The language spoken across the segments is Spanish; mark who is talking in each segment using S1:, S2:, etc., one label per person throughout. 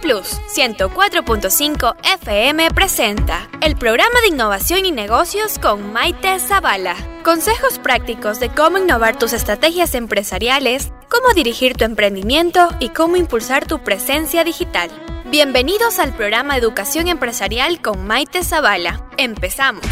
S1: Plus 104.5 FM presenta el programa de innovación y negocios con Maite Zavala. Consejos prácticos de cómo innovar tus estrategias empresariales, cómo dirigir tu emprendimiento y cómo impulsar tu presencia digital. Bienvenidos al programa Educación Empresarial con Maite Zavala. Empezamos.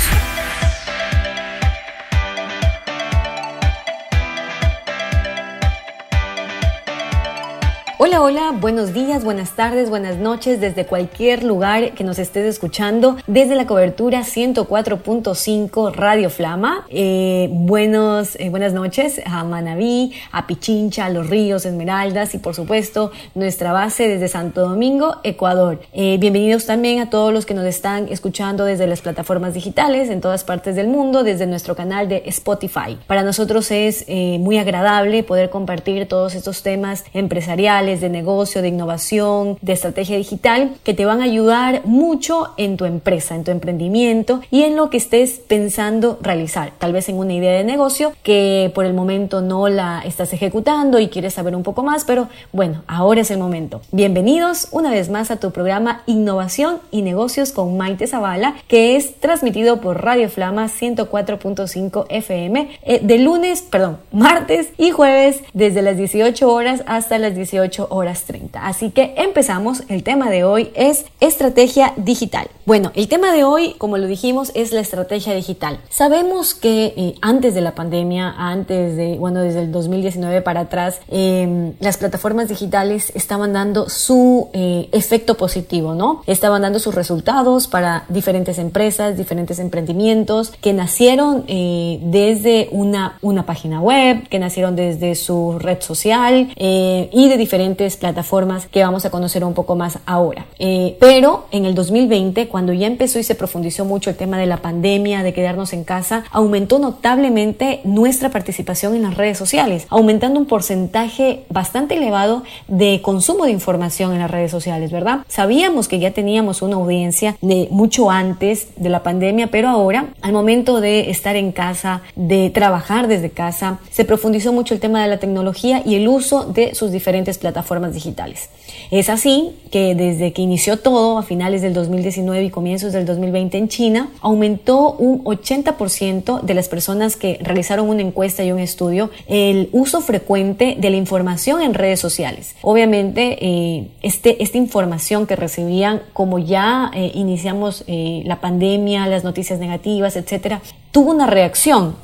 S2: Hola, hola, buenos días, buenas tardes, buenas noches desde cualquier lugar que nos estés escuchando, desde la cobertura 104.5 Radio Flama. Eh, buenos, eh, buenas noches a Manabí, a Pichincha, a Los Ríos, Esmeraldas y por supuesto nuestra base desde Santo Domingo, Ecuador. Eh, bienvenidos también a todos los que nos están escuchando desde las plataformas digitales en todas partes del mundo, desde nuestro canal de Spotify. Para nosotros es muy agradable poder compartir todos estos temas empresariales de negocio, de innovación, de estrategia digital, que te van a ayudar mucho en tu empresa, en tu emprendimiento y en lo que estés pensando realizar. Tal vez en una idea de negocio que por el momento no la estás ejecutando y quieres saber un poco más, pero bueno, ahora es el momento. Bienvenidos una vez más a tu programa Innovación y Negocios con Maite Zavala, que es transmitido por Radio Flama 104.5 FM eh, de lunes, perdón, martes y jueves desde las 18 horas hasta las 18 horas 30. Así que empezamos. El tema de hoy es estrategia digital. Bueno, el tema de hoy, como lo dijimos, es la estrategia digital. Sabemos que eh, antes de la pandemia, antes de, bueno, desde el 2019 para atrás, em, las plataformas digitales estaban dando su eh, efecto positivo, ¿no? Estaban dando sus resultados para diferentes empresas, diferentes emprendimientos que nacieron eh, desde una, una página web, que nacieron desde su red social y de diferentes plataformas que vamos a conocer un poco más ahora. Eh, pero en el 2020, cuando ya empezó y se profundizó mucho el tema de la pandemia, de quedarnos en casa, aumentó notablemente nuestra participación en las redes sociales, aumentando un porcentaje bastante elevado de consumo de información en las redes sociales, ¿verdad? Sabíamos que ya teníamos una audiencia de mucho antes de la pandemia, pero ahora, al momento de estar en casa, de trabajar desde casa, se profundizó mucho el tema de la tecnología y el uso de sus diferentes plataformas digitales. Es así que desde que inició todo a finales del 2019 y comienzos del 2020 en China, aumentó un 80% de las personas que realizaron una encuesta y un estudio el uso frecuente de la información en redes sociales. Obviamente, eh, este, esta información que recibían, como ya eh, iniciamos eh, la pandemia, las noticias negativas, etcétera, tuvo una reacción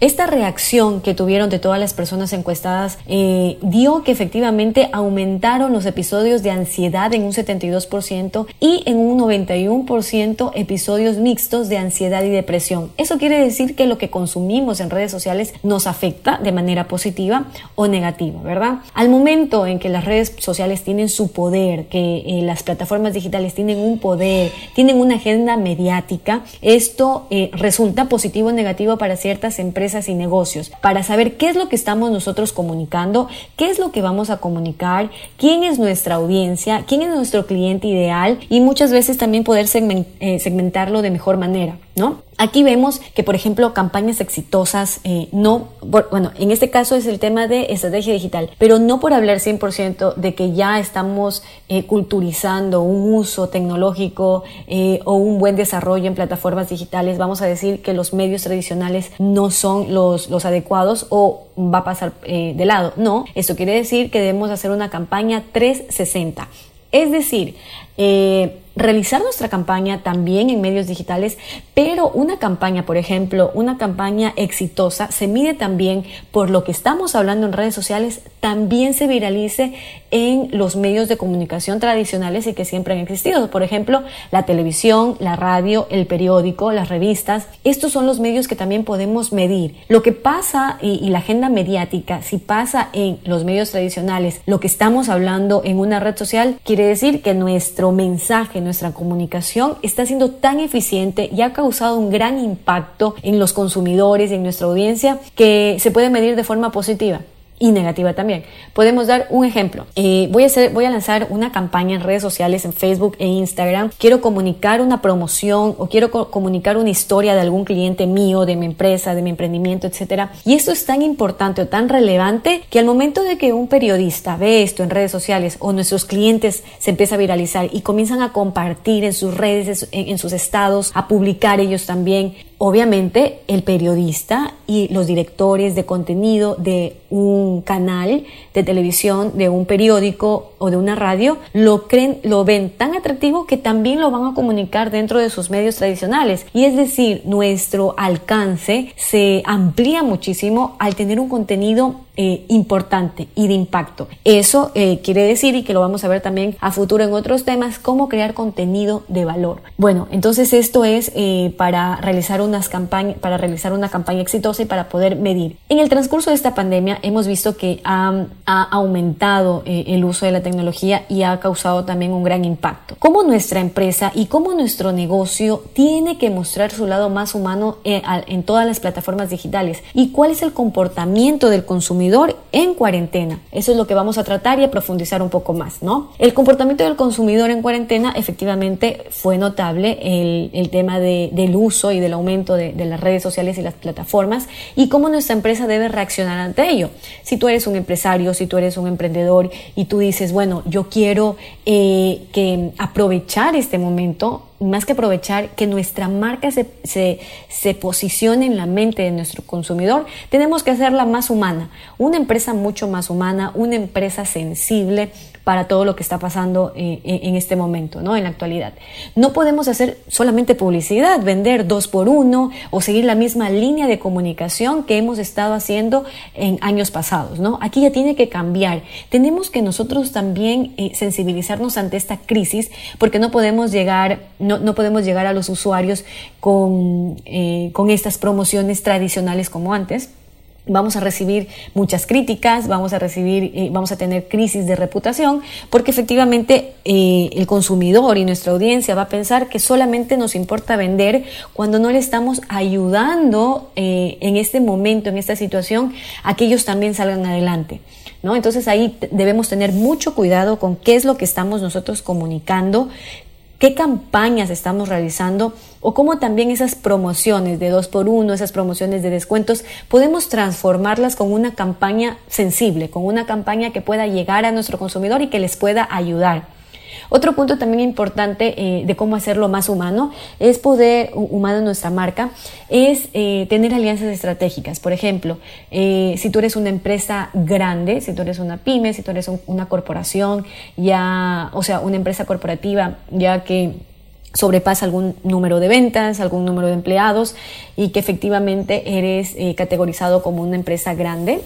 S2: esta reacción que tuvieron de todas las personas encuestadas eh, dio que efectivamente aumentaron los episodios de ansiedad en un 72% y en un 91% episodios mixtos de ansiedad y depresión. Eso quiere decir que lo que consumimos en redes sociales nos afecta de manera positiva o negativa, ¿verdad? Al momento en que las redes sociales tienen su poder, que eh, las plataformas digitales tienen un poder, tienen una agenda mediática, esto eh, resulta positivo o negativo para ciertas empresas y negocios para saber qué es lo que estamos nosotros comunicando, qué es lo que vamos a comunicar, quién es nuestra audiencia, quién es nuestro cliente ideal y muchas veces también poder eh, segmentarlo de mejor manera, ¿no? Aquí vemos que, por ejemplo, campañas exitosas, eh, no, bueno, en este caso es el tema de estrategia digital, pero no por hablar 100% de que ya estamos eh, culturizando un uso tecnológico eh, o un buen desarrollo en plataformas digitales, vamos a decir que los medios tradicionales no son los, los adecuados o va a pasar de lado. No, esto quiere decir que debemos hacer una campaña 360. Es decir, eh, realizar nuestra campaña también en medios digitales, pero una campaña, por ejemplo, una campaña exitosa se mide también por lo que estamos hablando en redes sociales, también se viralice en los medios de comunicación tradicionales y que siempre han existido. Por ejemplo, la televisión, la radio, el periódico, las revistas. Estos son los medios que también podemos medir. Lo que pasa y, y la agenda mediática, si pasa en los medios tradicionales, lo que estamos hablando en una red social, quiere decir que nuestro mensaje, nuestra comunicación está siendo tan eficiente y ha causado un gran impacto en los consumidores y en nuestra audiencia que se puede medir de forma positiva. Y negativa también. Podemos dar un ejemplo. Eh, voy, a voy a lanzar una campaña en redes sociales, en Facebook e Instagram. Quiero comunicar una promoción o quiero comunicar una historia de algún cliente mío, de mi empresa, de mi emprendimiento, etcétera. Y esto es tan importante o tan relevante que al momento de que un periodista ve esto en redes sociales o nuestros clientes se empieza a viralizar y comienzan a compartir en sus redes, en sus estados, a publicar ellos también, obviamente el periodista y los directores de contenido de un canal de televisión, de un periódico o de una radio, lo creen, lo ven tan atractivo que también lo van a comunicar dentro de sus medios tradicionales. Y es decir, nuestro alcance se amplía muchísimo al tener un contenido eh, importante y de impacto. Eso eh, quiere decir, y que lo vamos a ver también a futuro en otros temas, cómo crear contenido de valor. Bueno, entonces esto es eh, para realizar unas para realizar una campaña exitosa y para poder medir. En el transcurso de esta pandemia hemos visto que ha, aumentado el uso de la tecnología y ha causado también un gran impacto. Cómo nuestra empresa y cómo nuestro negocio tiene que mostrar su lado más humano en todas las plataformas digitales y cuál es el comportamiento del consumidor en cuarentena. Eso es lo que vamos a tratar y a profundizar un poco más, ¿no? El comportamiento del consumidor en cuarentena efectivamente fue notable el, tema del uso y del aumento de, las redes sociales y las plataformas y cómo nuestra empresa debe reaccionar ante ello. Si tú eres un empresario, si tú eres un emprendedor y tú dices, bueno, yo quiero eh, que aprovechar este momento, más que aprovechar que nuestra marca se, se, se, posicione en la mente de nuestro consumidor, tenemos que hacerla más humana, una empresa mucho más humana, una empresa sensible, para todo lo que está pasando eh, en este momento, ¿no? En la actualidad. No podemos hacer solamente publicidad, vender dos por uno o seguir la misma línea de comunicación que hemos estado haciendo en años pasados, ¿no? Aquí ya tiene que cambiar. Tenemos que nosotros también eh, sensibilizarnos ante esta crisis porque no podemos llegar, no, no podemos llegar a los usuarios con, eh, con estas promociones tradicionales como antes vamos a recibir muchas críticas, vamos a recibir, eh, vamos a tener crisis de reputación, porque efectivamente eh, el consumidor y nuestra audiencia va a pensar que solamente nos importa vender cuando no le estamos ayudando en este momento, en esta situación, a que ellos también salgan adelante. ¿no? Entonces ahí debemos tener mucho cuidado con qué es lo que estamos nosotros comunicando, qué campañas estamos realizando o cómo también esas promociones de dos por uno, esas promociones de descuentos, podemos transformarlas con una campaña sensible, con una campaña que pueda llegar a nuestro consumidor y que les pueda ayudar. Otro punto también importante eh, de cómo hacerlo más humano es poder humano nuestra marca, es eh, tener alianzas estratégicas. Por ejemplo, eh, si tú eres una empresa grande, si tú eres una pyme, si tú eres una corporación, ya, o sea, una empresa corporativa, ya que sobrepasa algún número de ventas, algún número de empleados y que efectivamente eres categorizado como una empresa grande,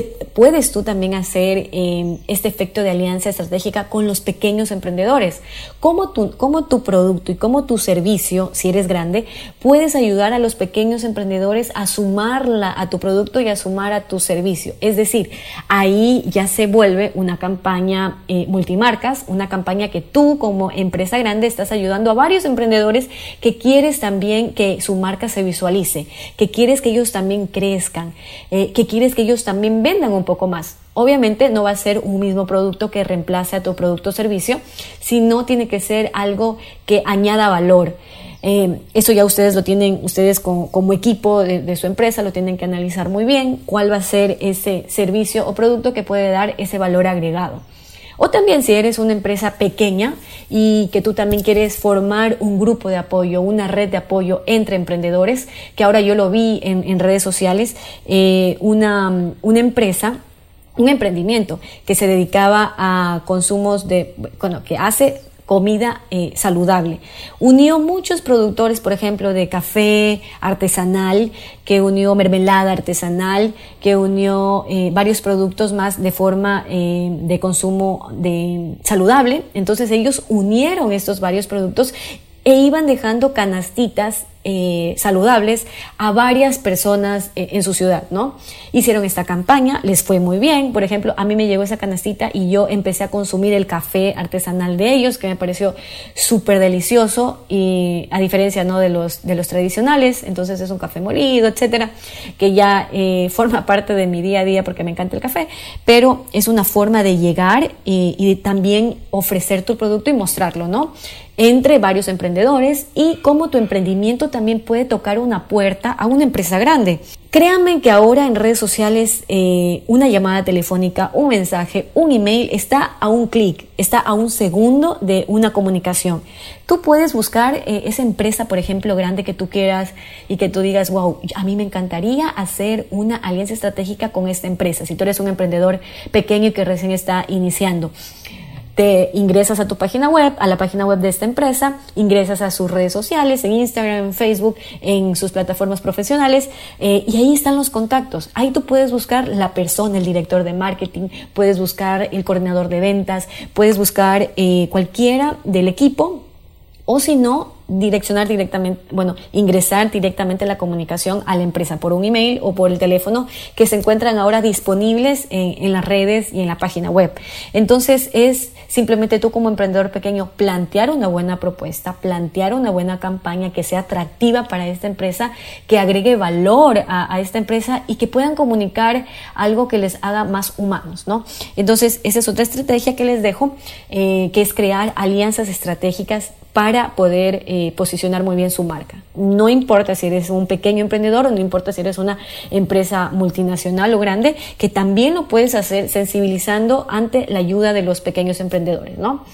S2: puedes tú también hacer em, este efecto de alianza estratégica con los pequeños emprendedores. ¿Cómo tu, cómo tu producto y cómo tu servicio, si eres grande, puedes ayudar a los pequeños emprendedores a sumarla a tu producto y a sumar a tu servicio? Es decir, ahí ya se vuelve una campaña eh, multimarcas, una campaña que tú como empresa grande estás ayudando a varios emprendedores que quieres también que su marca se visualice, que quieres que ellos también crezcan, eh, que quieres que ellos también vendan un poco más. Obviamente no va a ser un mismo producto que reemplace a tu producto o servicio, sino tiene que ser algo que añada valor. Eh, eso ya ustedes lo tienen, ustedes como, equipo de, de, su empresa lo tienen que analizar muy bien, cuál va a ser ese servicio o producto que puede dar ese valor agregado. O también si eres una empresa pequeña y que tú también quieres formar un grupo de apoyo, una red de apoyo entre emprendedores, que ahora yo lo vi en, redes sociales, eh, una, una empresa un emprendimiento que se dedicaba a consumos de, bueno, que hace comida eh, saludable. Unió muchos productores, por ejemplo, de café artesanal, que unió mermelada artesanal, que unió eh, varios productos más de forma eh, de consumo de, saludable. Entonces ellos unieron estos varios productos e iban dejando canastitas eh, saludables a varias personas eh, en su ciudad, ¿no? Hicieron esta campaña, les fue muy bien. Por ejemplo, a mí me llegó esa canastita y yo empecé a consumir el café artesanal de ellos, que me pareció súper delicioso y a diferencia, ¿no? De los, de los tradicionales. Entonces es un café molido, etcétera, que ya eh, forma parte de mi día a día porque me encanta el café, pero es una forma de llegar y también ofrecer tu producto y mostrarlo, ¿no? Entre varios emprendedores y cómo tu emprendimiento también puede tocar una puerta a una empresa grande. Créanme que ahora en redes sociales eh, una llamada telefónica, un mensaje, un email está a un clic, está a un segundo de una comunicación. Tú puedes buscar eh, esa empresa, por ejemplo, grande que tú quieras y que tú digas, wow, a mí me encantaría hacer una alianza estratégica con esta empresa. Si tú eres un emprendedor pequeño que recién está iniciando te ingresas a tu página web, a la página web de esta empresa, ingresas a sus redes sociales, en Instagram, en Facebook, en sus plataformas profesionales, eh, y ahí están los contactos. Ahí tú puedes buscar la persona, el director de marketing, puedes buscar el coordinador de ventas, puedes buscar eh, cualquiera del equipo, o si no, direccionar directamente, bueno, ingresar directamente la comunicación a la empresa por un email o por el teléfono que se encuentran ahora disponibles en, las redes y en la página web. Entonces es simplemente tú como emprendedor pequeño plantear una buena propuesta, plantear una buena campaña que sea atractiva para esta empresa, que agregue valor a, esta empresa y que puedan comunicar algo que les haga más humanos, ¿no? Entonces esa es otra estrategia que les dejo, eh, que es crear alianzas estratégicas para poder eh, posicionar muy bien su marca. No importa si eres un pequeño emprendedor o no importa si eres una empresa multinacional o grande, que también lo puedes hacer sensibilizando ante la ayuda de los pequeños emprendedores, ¿no?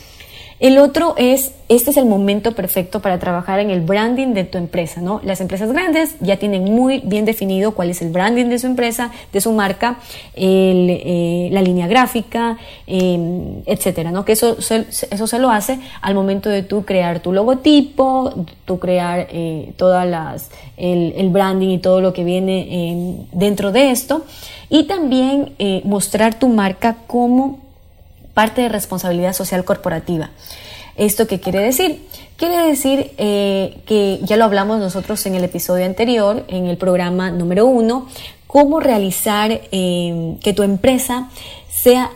S2: El otro es, este es el momento perfecto para trabajar en el branding de tu empresa, ¿no? Las empresas grandes ya tienen muy bien definido cuál es el branding de su empresa, de su marca, eh, la línea gráfica, em, etcétera, ¿no? Que eso, eso se lo hace al momento de tú crear tu logotipo, tú crear eh, todas las, el, branding y todo lo que viene em, dentro de esto, y también eh, mostrar tu marca como parte de responsabilidad social corporativa. ¿Esto qué quiere decir? Quiere decir eh, que ya lo hablamos nosotros en el episodio anterior, en el programa número uno, cómo realizar eh, que tu empresa sea,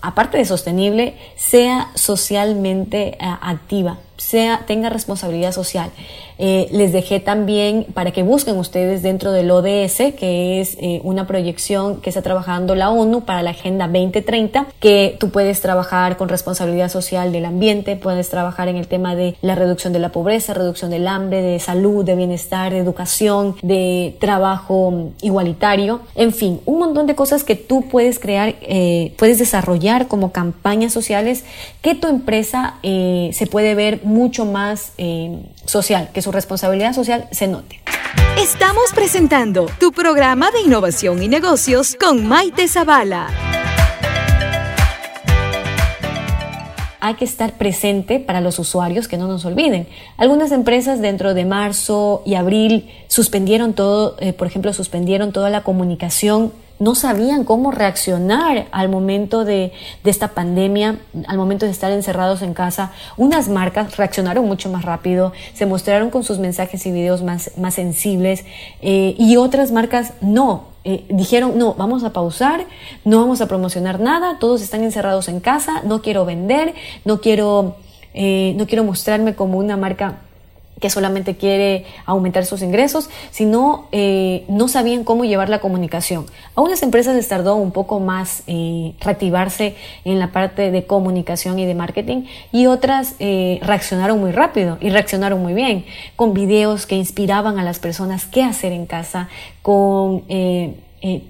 S2: aparte de sostenible, sea socialmente eh, activa, sea, tenga responsabilidad social. Eh, les dejé también para que busquen ustedes dentro del ODS, que es eh, una proyección que está trabajando la ONU para la Agenda 2030, que tú puedes trabajar con responsabilidad social del ambiente, puedes trabajar en el tema de la reducción de la pobreza, reducción del hambre, de salud, de bienestar, de educación, de trabajo igualitario, en fin, un montón de cosas que tú puedes crear, eh, puedes desarrollar como campañas sociales que tu empresa se puede ver mucho más social, que su responsabilidad social se note.
S3: Estamos presentando tu programa de innovación y negocios con Maite Zavala.
S2: hay que estar presente para los usuarios, que no nos olviden. Algunas empresas dentro de marzo y abril suspendieron todo, eh, por ejemplo, suspendieron toda la comunicación no sabían cómo reaccionar al momento de, esta pandemia, al momento de estar encerrados en casa. Unas marcas reaccionaron mucho más rápido, se mostraron con sus mensajes y videos más, más sensibles eh, y otras marcas no. Eh, dijeron, no, vamos a pausar, no vamos a promocionar nada, todos están encerrados en casa, no quiero vender, no quiero, eh, no quiero mostrarme como una marca que solamente quiere aumentar sus ingresos, sino eh, no sabían cómo llevar la comunicación. A unas empresas les tardó un poco más eh, reactivarse en la parte de comunicación y de marketing y otras eh, reaccionaron muy rápido y reaccionaron muy bien, con videos que inspiraban a las personas qué hacer en casa, con...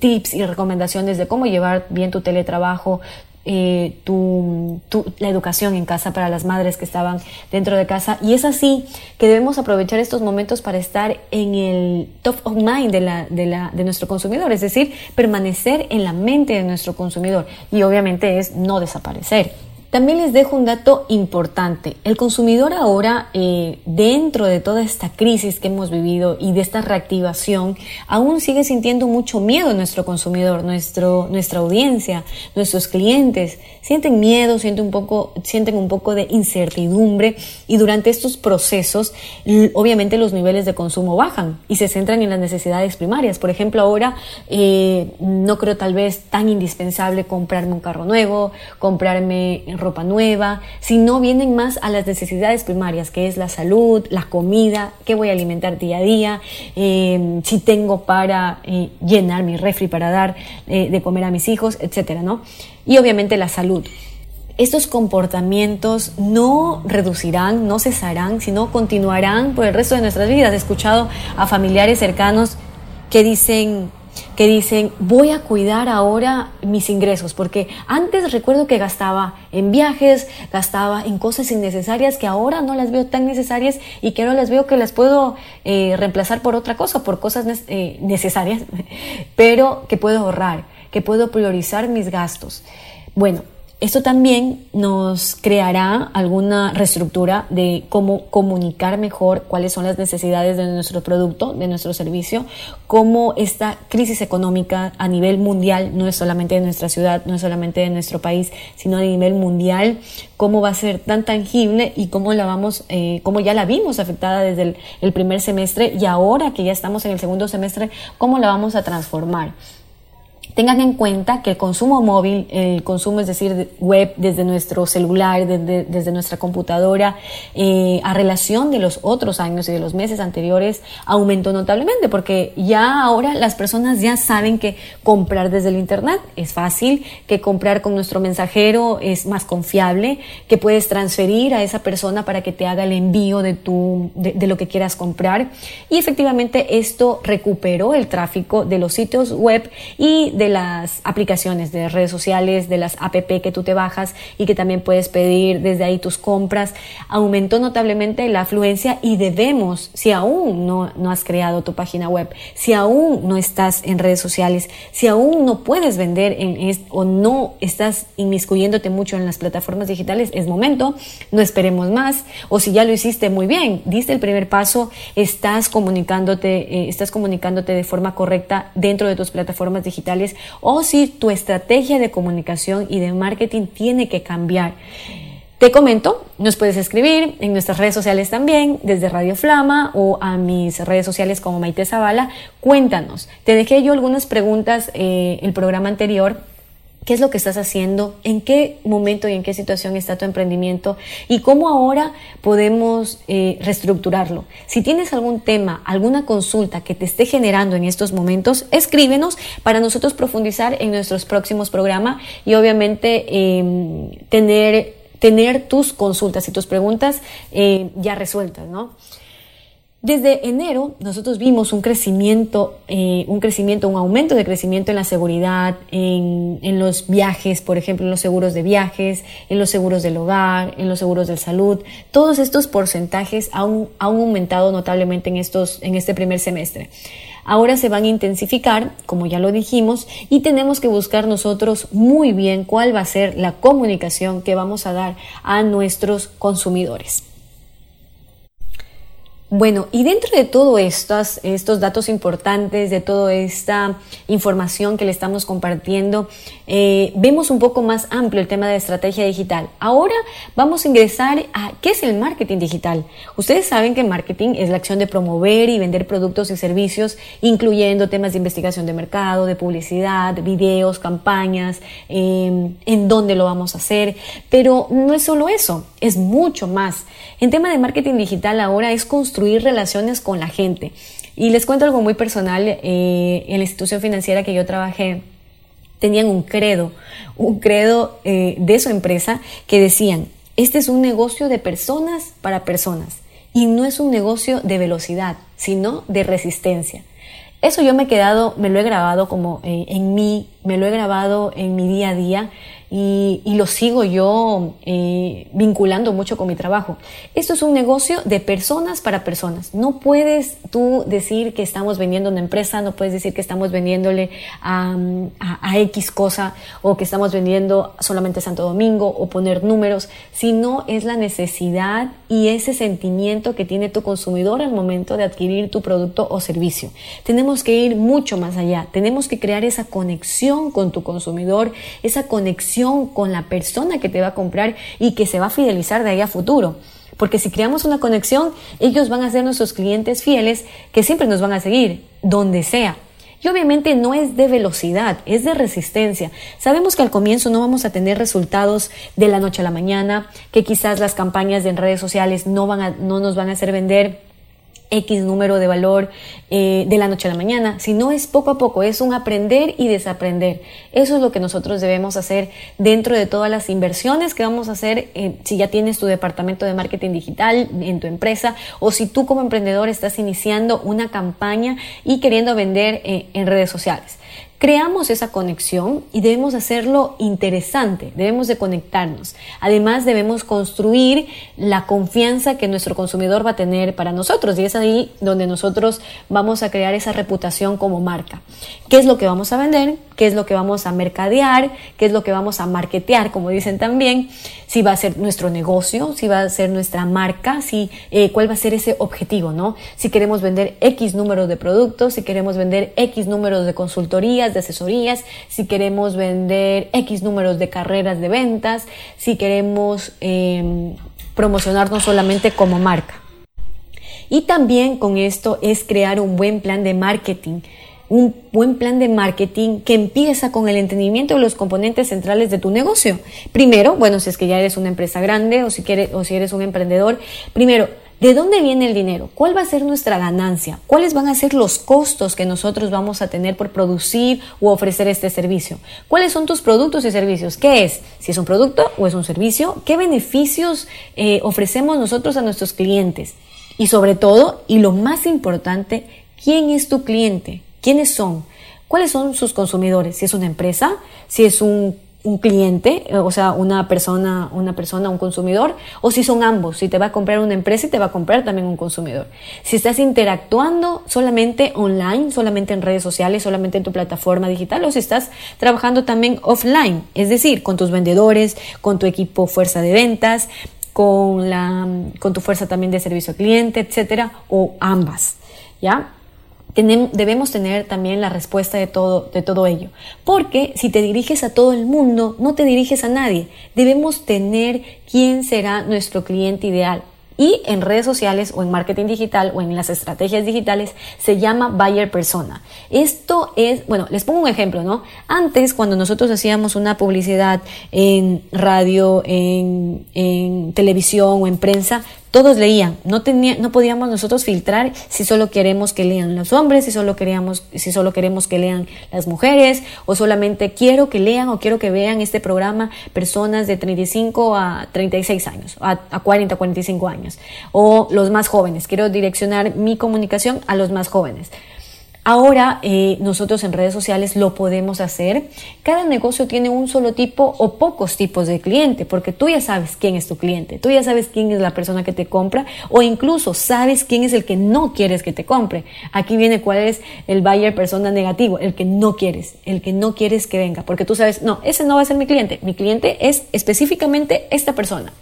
S2: tips y recomendaciones de cómo llevar bien tu teletrabajo, eh, tu, la educación en casa para las madres que estaban dentro de casa. Y es así que debemos aprovechar estos momentos para estar en el top of mind de, la, de, la, de nuestro consumidor, es decir, permanecer en la mente de nuestro consumidor. Y obviamente es no desaparecer También les dejo un dato importante. El consumidor ahora, eh, dentro de toda esta crisis que hemos vivido y de esta reactivación, aún sigue sintiendo mucho miedo nuestro consumidor, nuestro, nuestra audiencia, nuestros clientes. Sienten miedo, sienten un, poco, sienten un poco de incertidumbre y durante estos procesos, obviamente los niveles de consumo bajan y se centran en las necesidades primarias. Por ejemplo, ahora eh, no creo tal vez tan indispensable comprarme un carro nuevo, comprarme ropa nueva, sino vienen más a las necesidades primarias, que es la salud, la comida, qué voy a alimentar día a día, eh, si tengo para eh, llenar mi refri para dar eh, de comer a mis hijos, etcétera, ¿no? Y obviamente la salud. Estos comportamientos no reducirán, no cesarán, sino continuarán por el resto de nuestras vidas. He escuchado a familiares cercanos que dicen, que dicen, voy a cuidar ahora mis ingresos, porque antes recuerdo que gastaba en viajes, gastaba en cosas innecesarias que ahora no las veo tan necesarias y que ahora las veo que las puedo eh, reemplazar por otra cosa, por cosas eh, necesarias, pero que puedo ahorrar, que puedo priorizar mis gastos. Bueno, esto también nos creará alguna reestructura de cómo comunicar mejor cuáles son las necesidades de nuestro producto, de nuestro servicio, cómo esta crisis económica a nivel mundial, no es solamente de nuestra ciudad, no es solamente de nuestro país, sino a nivel mundial, cómo va a ser tan tangible y cómo la vamos, eh, cómo ya la vimos afectada desde el, el primer semestre y ahora que ya estamos en el segundo semestre, cómo la vamos a transformar. Tengan en cuenta que el consumo móvil, el consumo es decir, web desde nuestro celular, desde, nuestra computadora, eh, a relación de los otros años y de los meses anteriores, aumentó notablemente porque ya ahora las personas ya saben que comprar desde el Internet es fácil, que comprar con nuestro mensajero es más confiable, que puedes transferir a esa persona para que te haga el envío de, tu, de, de lo que quieras comprar. Y efectivamente esto recuperó el tráfico de los sitios web y de las aplicaciones de redes sociales, de las app que tú te bajas y que también puedes pedir desde ahí tus compras, aumentó notablemente la afluencia y debemos, si aún no, no has creado tu página web, si aún no estás en redes sociales, si aún no puedes vender en, o no estás inmiscuyéndote mucho en las plataformas digitales, es momento, no esperemos más, o si ya lo hiciste muy bien, diste el primer paso, estás comunicándote, eh, estás comunicándote de forma correcta dentro de tus plataformas digitales, o si tu estrategia de comunicación y de marketing tiene que cambiar. Te comento, nos puedes escribir en nuestras redes sociales también, desde Radio Flama o a mis redes sociales como Maite Zavala. Cuéntanos, te dejé yo algunas preguntas eh, el programa anterior ¿Qué es lo que estás haciendo? ¿En qué momento y en qué situación está tu emprendimiento? ¿Y cómo ahora podemos eh, reestructurarlo? Si tienes algún tema, alguna consulta que te esté generando en estos momentos, escríbenos para nosotros profundizar en nuestros próximos programas y obviamente em, tener, tener tus consultas y tus preguntas eh, ya resueltas, ¿no? Desde enero nosotros vimos un crecimiento, eh, un crecimiento, un aumento de crecimiento en la seguridad, en, los viajes, por ejemplo, en los seguros de viajes, en los seguros del hogar, en los seguros de salud. Todos estos porcentajes han, han aumentado notablemente en, estos, en este primer semestre. Ahora se van a intensificar, como ya lo dijimos, y tenemos que buscar nosotros muy bien cuál va a ser la comunicación que vamos a dar a nuestros consumidores. Bueno, y dentro de todos estos, estos datos importantes, de toda esta información que le estamos compartiendo, eh, vemos un poco más amplio el tema de estrategia digital. Ahora vamos a ingresar a qué es el marketing digital. Ustedes saben que marketing es la acción de promover y vender productos y servicios, incluyendo temas de investigación de mercado, de publicidad, videos, campañas, eh, en dónde lo vamos a hacer. Pero no es solo eso, es mucho más. En tema de marketing digital ahora es construir relaciones con la gente. Y les cuento algo muy personal. Eh, en la institución financiera que yo trabajé, tenían un credo, un credo eh, de su empresa que decían, este es un negocio de personas para personas y no es un negocio de velocidad, sino de resistencia. Eso yo me he quedado, me lo he grabado como eh, en mí me lo he grabado en mi día a día y, lo sigo yo eh, vinculando mucho con mi trabajo. Esto es un negocio de personas para personas. No puedes tú decir que estamos vendiendo una empresa, no puedes decir que estamos vendiéndole a, a, X cosa o que estamos vendiendo solamente Santo Domingo o poner números, sino es la necesidad y ese sentimiento que tiene tu consumidor al momento de adquirir tu producto o servicio. Tenemos que ir mucho más allá, tenemos que crear esa conexión con tu consumidor, esa conexión con la persona que te va a comprar y que se va a fidelizar de ahí a futuro. Porque si creamos una conexión, ellos van a ser nuestros clientes fieles que siempre nos van a seguir, donde sea. Y obviamente no es de velocidad, es de resistencia. Sabemos que al comienzo no vamos a tener resultados de la noche a la mañana, que quizás las campañas en redes sociales no, van a, no nos van a hacer vender X número de valor eh, de la noche a la mañana, sino es poco a poco, es un aprender y desaprender. Eso es lo que nosotros debemos hacer dentro de todas las inversiones que vamos a hacer eh, si ya tienes tu departamento de marketing digital en tu empresa o si tú como emprendedor estás iniciando una campaña y queriendo vender eh, en redes sociales creamos esa conexión y debemos hacerlo interesante, debemos de conectarnos. Además, debemos construir la confianza que nuestro consumidor va a tener para nosotros y es ahí donde nosotros vamos a crear esa reputación como marca. ¿Qué es lo que vamos a vender? ¿Qué es lo que vamos a mercadear? ¿Qué es lo que vamos a marketear, como dicen también? Si va a ser nuestro negocio, si va a ser nuestra marca, si, eh, cuál va a ser ese objetivo, ¿no? Si queremos vender X número de productos, si queremos vender X números de consultorías, de asesorías, si queremos vender X números de carreras de ventas, si queremos eh, promocionarnos solamente como marca. Y también con esto es crear un buen plan de marketing un buen plan de marketing que empieza con el entendimiento de los componentes centrales de tu negocio. Primero, bueno, si es que ya eres una empresa grande o si, quieres, o si eres un emprendedor, primero, ¿De dónde viene el dinero? ¿Cuál va a ser nuestra ganancia? ¿Cuáles van a ser los costos que nosotros vamos a tener por producir o ofrecer este servicio? ¿Cuáles son tus productos y servicios? ¿Qué es? Si es un producto o es un servicio, ¿qué beneficios eh, ofrecemos nosotros a nuestros clientes? Y sobre todo, y lo más importante, ¿quién es tu cliente? ¿Quiénes son? ¿Cuáles son sus consumidores? Si es una empresa, si es un cliente, o sea, una persona, una persona, un consumidor, o si son ambos, si te va a comprar una empresa y te va a comprar también un consumidor. Si estás interactuando solamente online, solamente en redes sociales, solamente en tu plataforma digital, o si estás trabajando también offline, es decir, con tus vendedores, con tu equipo fuerza de ventas, con la, con tu fuerza también de servicio al cliente, etcétera, o ambas, ¿ya? Debemos tener también la respuesta de todo, de todo ello. Porque si te diriges a todo el mundo, no te diriges a nadie. Debemos tener quién será nuestro cliente ideal. Y en redes sociales o en marketing digital o en las estrategias digitales se llama buyer persona. Esto es, bueno, les pongo un ejemplo, ¿no? Antes, cuando nosotros hacíamos una publicidad en radio, en, en televisión o en prensa, todos leían, no, tenía, no podíamos nosotros filtrar si solo queremos que lean los hombres, si solo, queríamos, si solo queremos que lean las mujeres, o solamente quiero que lean o quiero que vean este programa personas de 35 a 36 años, a, a 40 a 45 años, o los más jóvenes, quiero direccionar mi comunicación a los más jóvenes. Ahora eh, nosotros en redes sociales lo podemos hacer. Cada negocio tiene un solo tipo o pocos tipos de cliente, porque tú ya sabes quién es tu cliente, tú ya sabes quién es la persona que te compra o incluso sabes quién es el que no quieres que te compre. Aquí viene cuál es el buyer persona negativo, el que no quieres, el que no quieres que venga, porque tú sabes, no, ese no va a ser mi cliente, mi cliente es específicamente esta persona.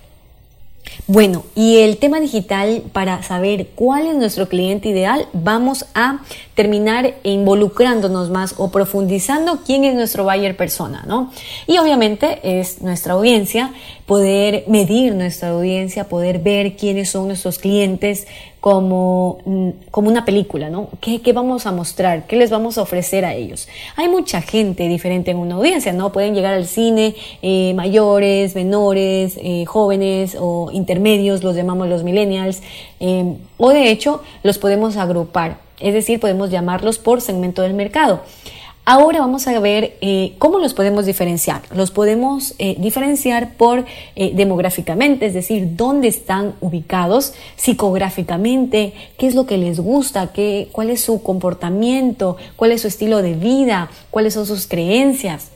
S2: Bueno, y el tema digital, para saber cuál es nuestro cliente ideal, vamos a terminar involucrándonos más o profundizando quién es nuestro buyer persona, ¿no? Y obviamente es nuestra audiencia, poder medir nuestra audiencia, poder ver quiénes son nuestros clientes como, mm, como una película, ¿no? ¿Qué, ¿Qué, vamos a mostrar? ¿Qué les vamos a ofrecer a ellos? Hay mucha gente diferente en una audiencia, ¿no? Pueden llegar al cine eh, mayores, menores, eh, jóvenes o intermedios, los llamamos los millennials, eh, o de hecho los podemos agrupar, es decir, podemos llamarlos por segmento del mercado. Ahora vamos a ver eh, cómo los podemos diferenciar. Los podemos eh, diferenciar por eh, demográficamente, es decir, dónde están ubicados, psicográficamente, qué es lo que les gusta, qué, cuál es su comportamiento, cuál es su estilo de vida, cuáles son sus creencias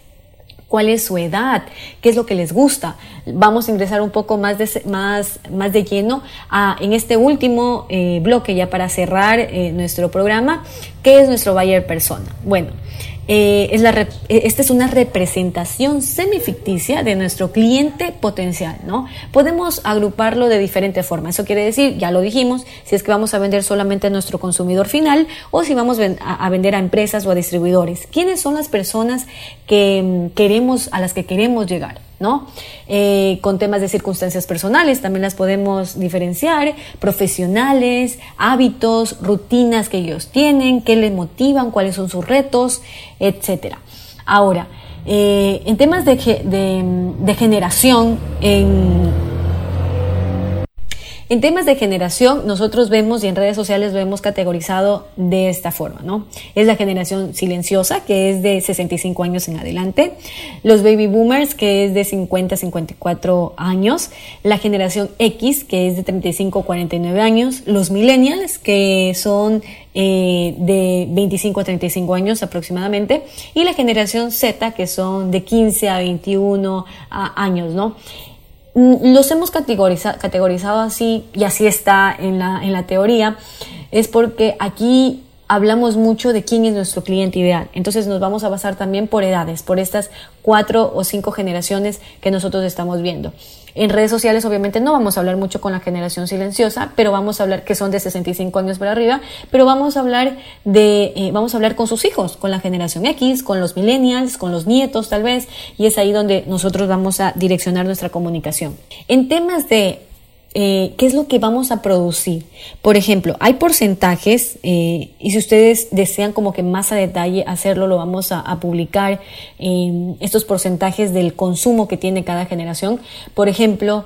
S2: cuál es su edad, qué es lo que les gusta. Vamos a ingresar un poco más de, más, más de lleno a, en este último bloque ya para cerrar nuestro programa, qué es nuestro buyer persona. Bueno, eh, es la, eh, esta es una representación semificticia de nuestro cliente potencial, ¿no? Podemos agruparlo de diferente forma. Eso quiere decir, ya lo dijimos, si es que vamos a vender solamente a nuestro consumidor final o si vamos a vender a empresas o a distribuidores. ¿Quiénes son las personas que mm, queremos, a las que queremos llegar? ¿no? Eh, con temas de circunstancias personales también las podemos diferenciar, profesionales, hábitos, rutinas que ellos tienen, qué les motivan, cuáles son sus retos, etcétera. Ahora, eh, en temas de, de generación, en en temas de generación, nosotros vemos y en redes sociales lo hemos categorizado de esta forma, ¿no? Es la generación silenciosa, que es de 65 años en adelante, los baby boomers, que es de 50 a 54 años, la generación X, que es de 35 a 49 años, los millennials, que son eh, de 25 a 35 años aproximadamente, y la generación Z, que son de 15 a 21 años, ¿no? Los hemos categorizado así, y así está en la, en la teoría, es porque aquí hablamos mucho de quién es nuestro cliente ideal. Entonces nos vamos a basar también por edades, por estas cuatro o cinco generaciones que nosotros estamos viendo. En redes sociales obviamente no vamos a hablar mucho con la generación silenciosa, pero vamos a hablar que son de 65 años para arriba, pero vamos a hablar de, eh, vamos a hablar con sus hijos, con la generación X, con los millennials, con los nietos tal vez, y es ahí donde nosotros vamos a direccionar nuestra comunicación. En temas de eh, qué es lo que vamos a producir. Por ejemplo, hay porcentajes eh, y si ustedes desean como que más a detalle hacerlo, lo vamos a, publicar eh, estos porcentajes del consumo que tiene cada generación. Por ejemplo,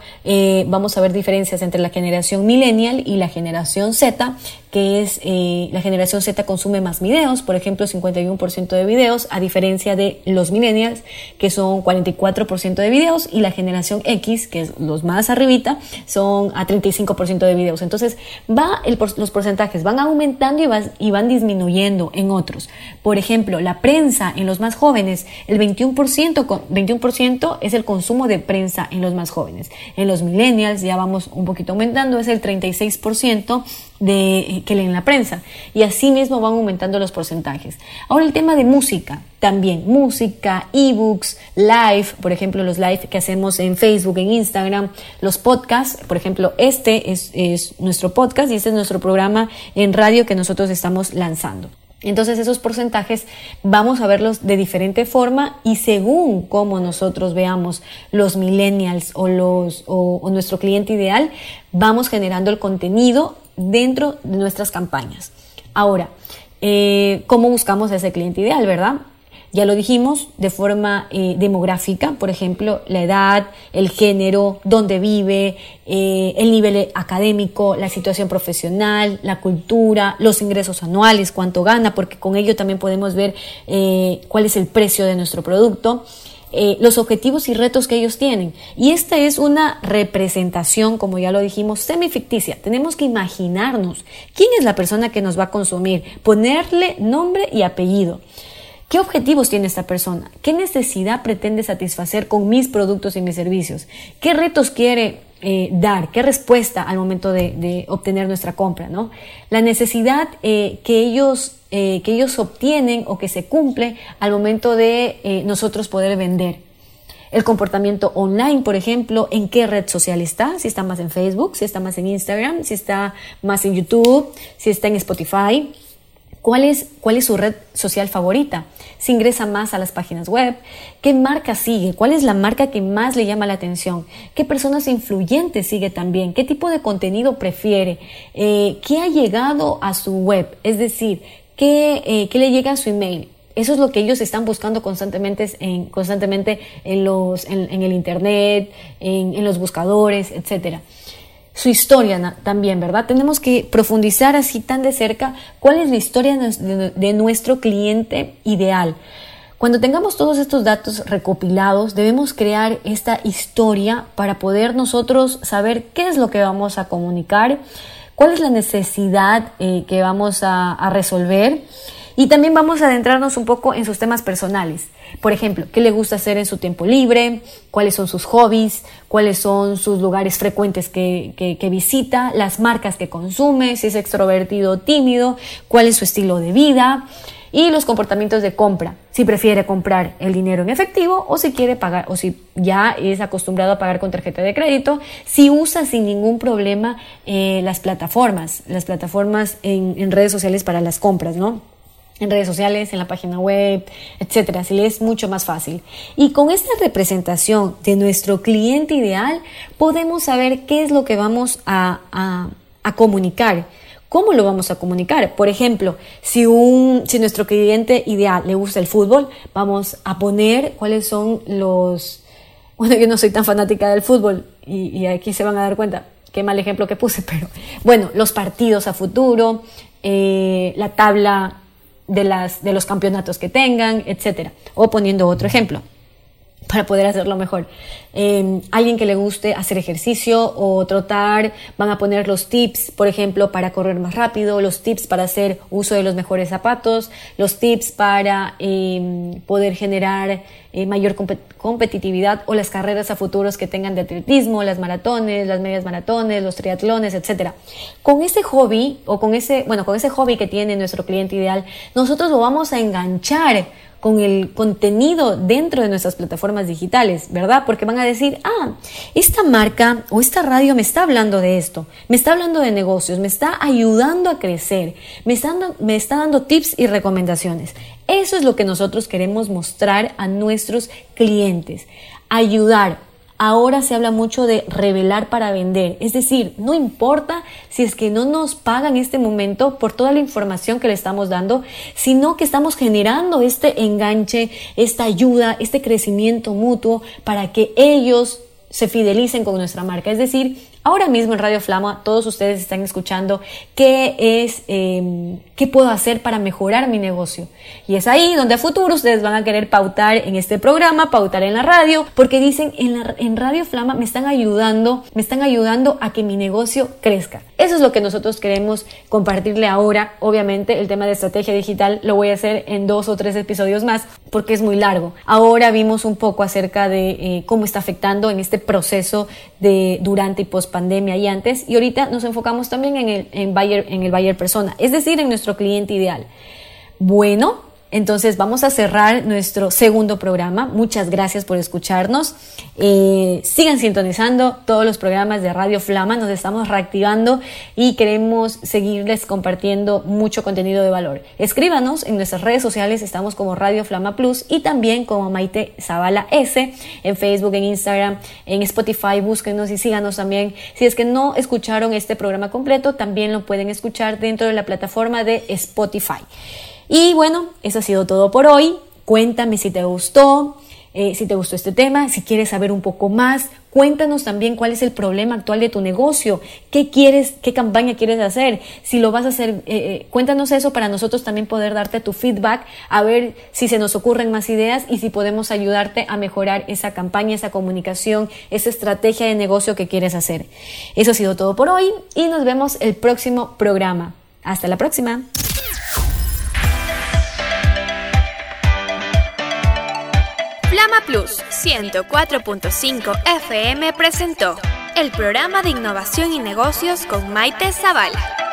S2: vamos a ver diferencias entre la generación millennial y la generación Z que es eh, la generación Z consume más videos, por ejemplo 51% de videos, a diferencia de los millennials, que son 44% de videos, y la generación X, que es los más arribita, son a 35% de videos. Entonces, va los porcentajes van aumentando y, y van disminuyendo en otros. Por ejemplo, la prensa en los más jóvenes, el 21%, 21 es el consumo de prensa en los más jóvenes. En los millennials ya vamos un poquito aumentando, es el 36% de, que leen la prensa. Y así mismo van aumentando los porcentajes. Ahora el tema de música, también música, ebooks, live, por ejemplo los live que hacemos en Facebook, en Instagram, los podcasts, por ejemplo este es, es nuestro podcast y este es nuestro programa en radio que nosotros estamos lanzando. Entonces esos porcentajes vamos a verlos de diferente forma y según cómo nosotros veamos los millennials o, los, o, nuestro cliente ideal, vamos generando el contenido dentro de nuestras campañas. Ahora, eh, ¿cómo buscamos ese cliente ideal, verdad? Ya lo dijimos, de forma eh, demográfica, por ejemplo, la edad, el género, dónde vive, eh, el nivel académico, la situación profesional, la cultura, los ingresos anuales, cuánto gana, porque con ello también podemos ver cuál es el precio de nuestro producto. Los objetivos y retos que ellos tienen. Y esta es una representación, como ya lo dijimos, semificticia. Tenemos que imaginarnos quién es la persona que nos va a consumir, ponerle nombre y apellido. ¿Qué objetivos tiene esta persona? ¿Qué necesidad pretende satisfacer con mis productos y mis servicios? ¿Qué retos quiere eh, dar? ¿Qué respuesta al momento de, obtener nuestra compra? ¿no? La necesidad eh, que, ellos, eh, que ellos obtienen o que se cumple al momento de nosotros poder vender. El comportamiento online, por ejemplo, en qué red social está, si está más en Facebook, si está más en Instagram, si está más en YouTube, si está en Spotify ¿Cuál es, ¿Cuál es su red social favorita? Si ingresa más a las páginas web, ¿qué marca sigue? ¿Cuál es la marca que más le llama la atención? ¿Qué personas influyentes sigue también? ¿Qué tipo de contenido prefiere? Eh, ¿Qué ha llegado a su web? Es decir, ¿qué, eh, ¿qué, le llega a su email? Eso es lo que ellos están buscando constantemente en, constantemente en, los, en, el Internet, en, en los buscadores, etcétera su historia también, ¿verdad? Tenemos que profundizar así tan de cerca cuál es la historia de nuestro cliente ideal. Cuando tengamos todos estos datos recopilados, debemos crear esta historia para poder nosotros saber qué es lo que vamos a comunicar, cuál es la necesidad eh, que vamos a, resolver y también vamos a adentrarnos un poco en sus temas personales. Por ejemplo, qué le gusta hacer en su tiempo libre, cuáles son sus hobbies, cuáles son sus lugares frecuentes que, visita, las marcas que consume, si es extrovertido o tímido, cuál es su estilo de vida y los comportamientos de compra, si prefiere comprar el dinero en efectivo o si quiere pagar o si ya es acostumbrado a pagar con tarjeta de crédito, si usa sin ningún problema eh, las plataformas, las plataformas en, en redes sociales para las compras, ¿no? En redes sociales, en la página web, etcétera, si le es mucho más fácil. Y con esta representación de nuestro cliente ideal, podemos saber qué es lo que vamos a, a, comunicar ¿Cómo lo vamos a comunicar? Por ejemplo, si, un, si nuestro cliente ideal le gusta el fútbol, vamos a poner cuáles son los... Bueno, yo no soy tan fanática del fútbol y, aquí se van a dar cuenta qué mal ejemplo que puse, pero bueno, los partidos a futuro, eh, la tabla de, las, de los campeonatos que tengan, etc. O poniendo otro ejemplo para poder hacerlo mejor. Eh, alguien que le guste hacer ejercicio o trotar, van a poner los tips, por ejemplo, para correr más rápido, los tips para hacer uso de los mejores zapatos, los tips para em, poder generar eh, mayor competitividad o las carreras a futuros que tengan de atletismo, las maratones, las medias maratones, los triatlones, etc. Con ese hobby o con ese, bueno, con ese hobby que tiene nuestro cliente ideal, nosotros lo vamos a enganchar con el contenido dentro de nuestras plataformas digitales, ¿verdad? Porque van a decir, ah, esta marca o esta radio me está hablando de esto, me está hablando de negocios, me está ayudando a crecer, me está dando, me está dando tips y recomendaciones. Eso es lo que nosotros queremos mostrar a nuestros clientes, ayudar Ahora se habla mucho de revelar para vender, es decir, no importa si es que no nos pagan este momento por toda la información que le estamos dando, sino que estamos generando este enganche, esta ayuda, este crecimiento mutuo para que ellos se fidelicen con nuestra marca. Es decir, ahora mismo en Radio Flama todos ustedes están escuchando qué es, em, qué puedo hacer para mejorar mi negocio. Y es ahí donde a futuro ustedes van a querer pautar en este programa, pautar en la radio, porque dicen en, la, en Radio Flama me están ayudando, me están ayudando a que mi negocio crezca. Eso es lo que nosotros queremos compartirle ahora. Obviamente el tema de estrategia digital lo voy a hacer en dos o tres episodios más porque es muy largo. Ahora vimos un poco acerca de eh, cómo está afectando en este proceso de durante y post pandemia y antes y ahorita nos enfocamos también en el, en buyer, en el buyer persona, es decir, en nuestro cliente ideal. Bueno, entonces vamos a cerrar nuestro segundo programa. Muchas gracias por escucharnos. Eh, sigan sintonizando todos los programas de Radio Flama. Nos estamos reactivando y queremos seguirles compartiendo mucho contenido de valor. Escríbanos en nuestras redes sociales. Estamos como Radio Flama Plus y también como Maite Zavala S en Facebook, en Instagram, en Spotify. Búsquenos y síganos también. Si es que no escucharon este programa completo, también lo pueden escuchar dentro de la plataforma de Spotify. Y bueno, eso ha sido todo por hoy. Cuéntame si te gustó, eh, si te gustó este tema, si quieres saber un poco más. Cuéntanos también cuál es el problema actual de tu negocio, qué quieres, qué campaña quieres hacer. Si lo vas a hacer, eh, eh, cuéntanos eso para nosotros también poder darte tu feedback, a ver si se nos ocurren más ideas y si podemos ayudarte a mejorar esa campaña, esa comunicación, esa estrategia de negocio que quieres hacer. Eso ha sido todo por hoy y nos vemos el próximo programa. Hasta la próxima.
S1: Plus 104.5 FM presentó el programa de innovación y negocios con Maite Zavala.